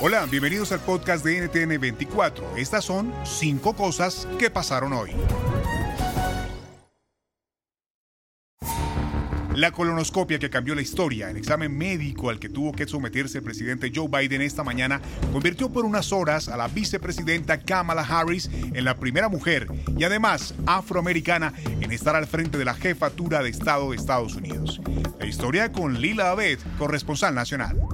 Hola, bienvenidos al podcast de NTN 24. Estas son cinco cosas que pasaron hoy. La colonoscopia que cambió la historia, el examen médico al que tuvo que someterse el presidente Joe Biden esta mañana, convirtió por unas horas a la vicepresidenta Kamala Harris en la primera mujer y además afroamericana en estar al frente de la jefatura de Estado de Estados Unidos. La historia con Lila Abed, corresponsal nacional.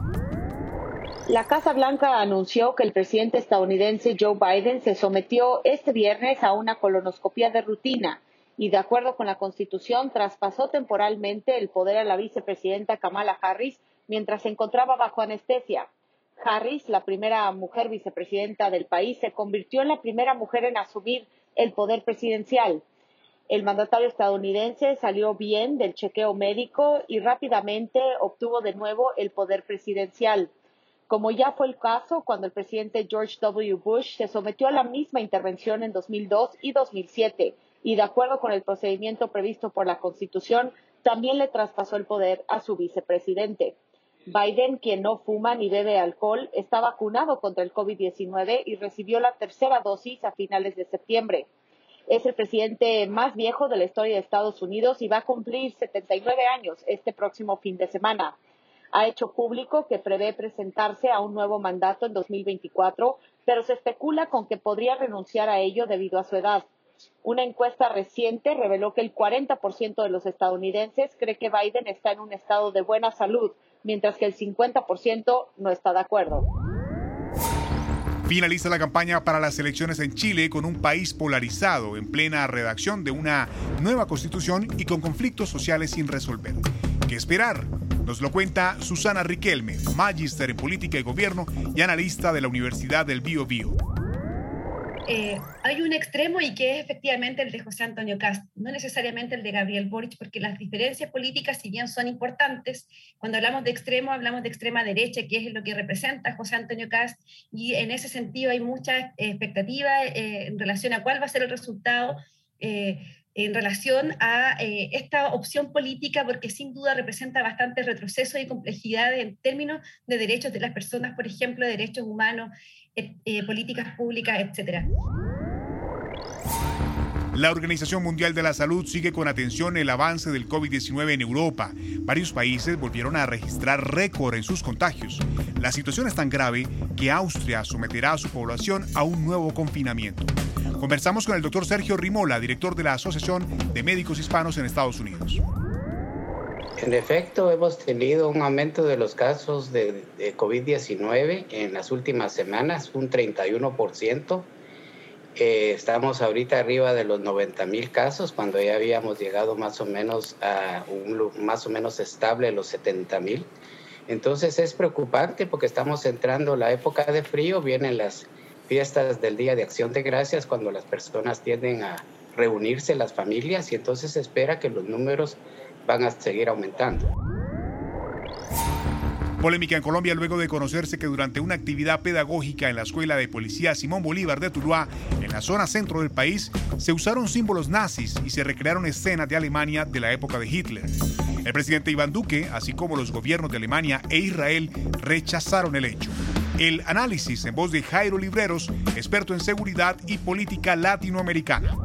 La Casa Blanca anunció que el presidente estadounidense Joe Biden se sometió este viernes a una colonoscopia de rutina y, de acuerdo con la Constitución, traspasó temporalmente el poder a la vicepresidenta Kamala Harris mientras se encontraba bajo anestesia. Harris, la primera mujer vicepresidenta del país, se convirtió en la primera mujer en asumir el poder presidencial. El mandatario estadounidense salió bien del chequeo médico y rápidamente obtuvo de nuevo el poder presidencial como ya fue el caso cuando el presidente George W. Bush se sometió a la misma intervención en 2002 y 2007 y de acuerdo con el procedimiento previsto por la Constitución, también le traspasó el poder a su vicepresidente. Biden, quien no fuma ni bebe alcohol, está vacunado contra el COVID-19 y recibió la tercera dosis a finales de septiembre. Es el presidente más viejo de la historia de Estados Unidos y va a cumplir 79 años este próximo fin de semana ha hecho público que prevé presentarse a un nuevo mandato en 2024, pero se especula con que podría renunciar a ello debido a su edad. Una encuesta reciente reveló que el 40% de los estadounidenses cree que Biden está en un estado de buena salud, mientras que el 50% no está de acuerdo. Finaliza la campaña para las elecciones en Chile con un país polarizado, en plena redacción de una nueva constitución y con conflictos sociales sin resolver. ¿Qué esperar? Nos lo cuenta Susana Riquelme, magíster en política y gobierno y analista de la Universidad del Bio Bio. Eh, hay un extremo y que es efectivamente el de José Antonio Cast, no necesariamente el de Gabriel Boric, porque las diferencias políticas, si bien son importantes, cuando hablamos de extremo, hablamos de extrema derecha, que es lo que representa José Antonio Cast, y en ese sentido hay mucha expectativa eh, en relación a cuál va a ser el resultado. Eh, en relación a eh, esta opción política, porque sin duda representa bastante retroceso y complejidad en términos de derechos de las personas, por ejemplo, derechos humanos, eh, eh, políticas públicas, etc. La Organización Mundial de la Salud sigue con atención el avance del COVID-19 en Europa. Varios países volvieron a registrar récord en sus contagios. La situación es tan grave que Austria someterá a su población a un nuevo confinamiento. Conversamos con el doctor Sergio Rimola, director de la Asociación de Médicos Hispanos en Estados Unidos. En efecto, hemos tenido un aumento de los casos de, COVID-19 en las últimas semanas, un 31%. Eh, estamos ahorita arriba de los 90 mil casos, cuando ya habíamos llegado más o menos a un más o menos estable los 70 mil. Entonces es preocupante porque estamos entrando la época de frío, vienen las fiestas del Día de Acción de Gracias, cuando las personas tienden a reunirse, las familias, y entonces se espera que los números van a seguir aumentando. Polémica en Colombia luego de conocerse que durante una actividad pedagógica en la Escuela de Policía Simón Bolívar de Tuluá, en la zona centro del país, se usaron símbolos nazis y se recrearon escenas de Alemania de la época de Hitler. El presidente Iván Duque, así como los gobiernos de Alemania e Israel, rechazaron el hecho. El análisis en voz de Jairo Libreros, experto en seguridad y política latinoamericana.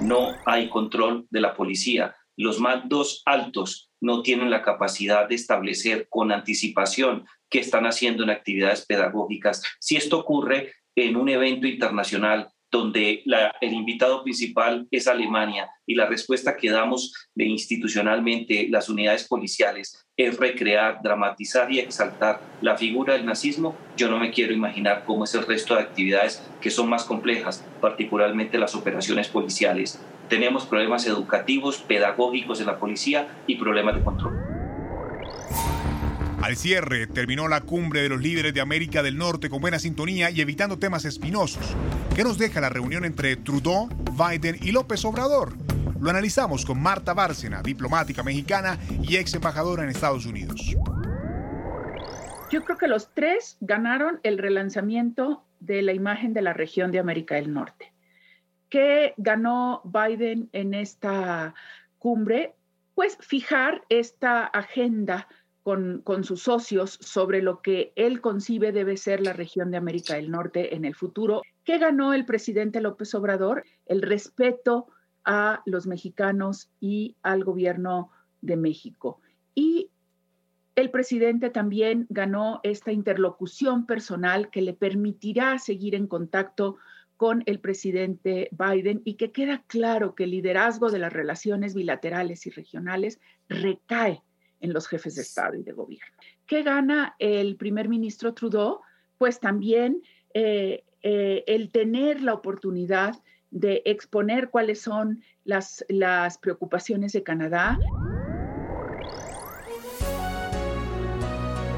No hay control de la policía. Los mandos altos no tienen la capacidad de establecer con anticipación qué están haciendo en actividades pedagógicas. Si esto ocurre en un evento internacional donde el invitado principal es Alemania y la respuesta que damos de institucionalmente las unidades policiales es recrear, dramatizar y exaltar la figura del nazismo, yo no me quiero imaginar cómo es el resto de actividades que son más complejas, particularmente las operaciones policiales. Tenemos problemas educativos, pedagógicos en la policía y problemas de control. Al cierre, terminó la cumbre de los líderes de América del Norte con buena sintonía y evitando temas espinosos. ¿Qué nos deja la reunión entre Trudeau, Biden y López Obrador? Lo analizamos con Marta Bárcena, diplomática mexicana y ex embajadora en Estados Unidos. Yo creo que los tres ganaron el relanzamiento de la imagen de la región de América del Norte. ¿Qué ganó Biden en esta cumbre? Pues fijar esta agenda con, sus socios sobre lo que él concibe debe ser la región de América del Norte en el futuro. ¿Qué ganó el presidente López Obrador? El respeto a los mexicanos y al gobierno de México. Y el presidente también ganó esta interlocución personal que le permitirá seguir en contacto con el presidente Biden y que queda claro que el liderazgo de las relaciones bilaterales y regionales recae en los jefes de Estado y de gobierno. ¿Qué gana el primer ministro Trudeau? Pues también eh, eh, el tener la oportunidad de exponer cuáles son las, las preocupaciones de Canadá.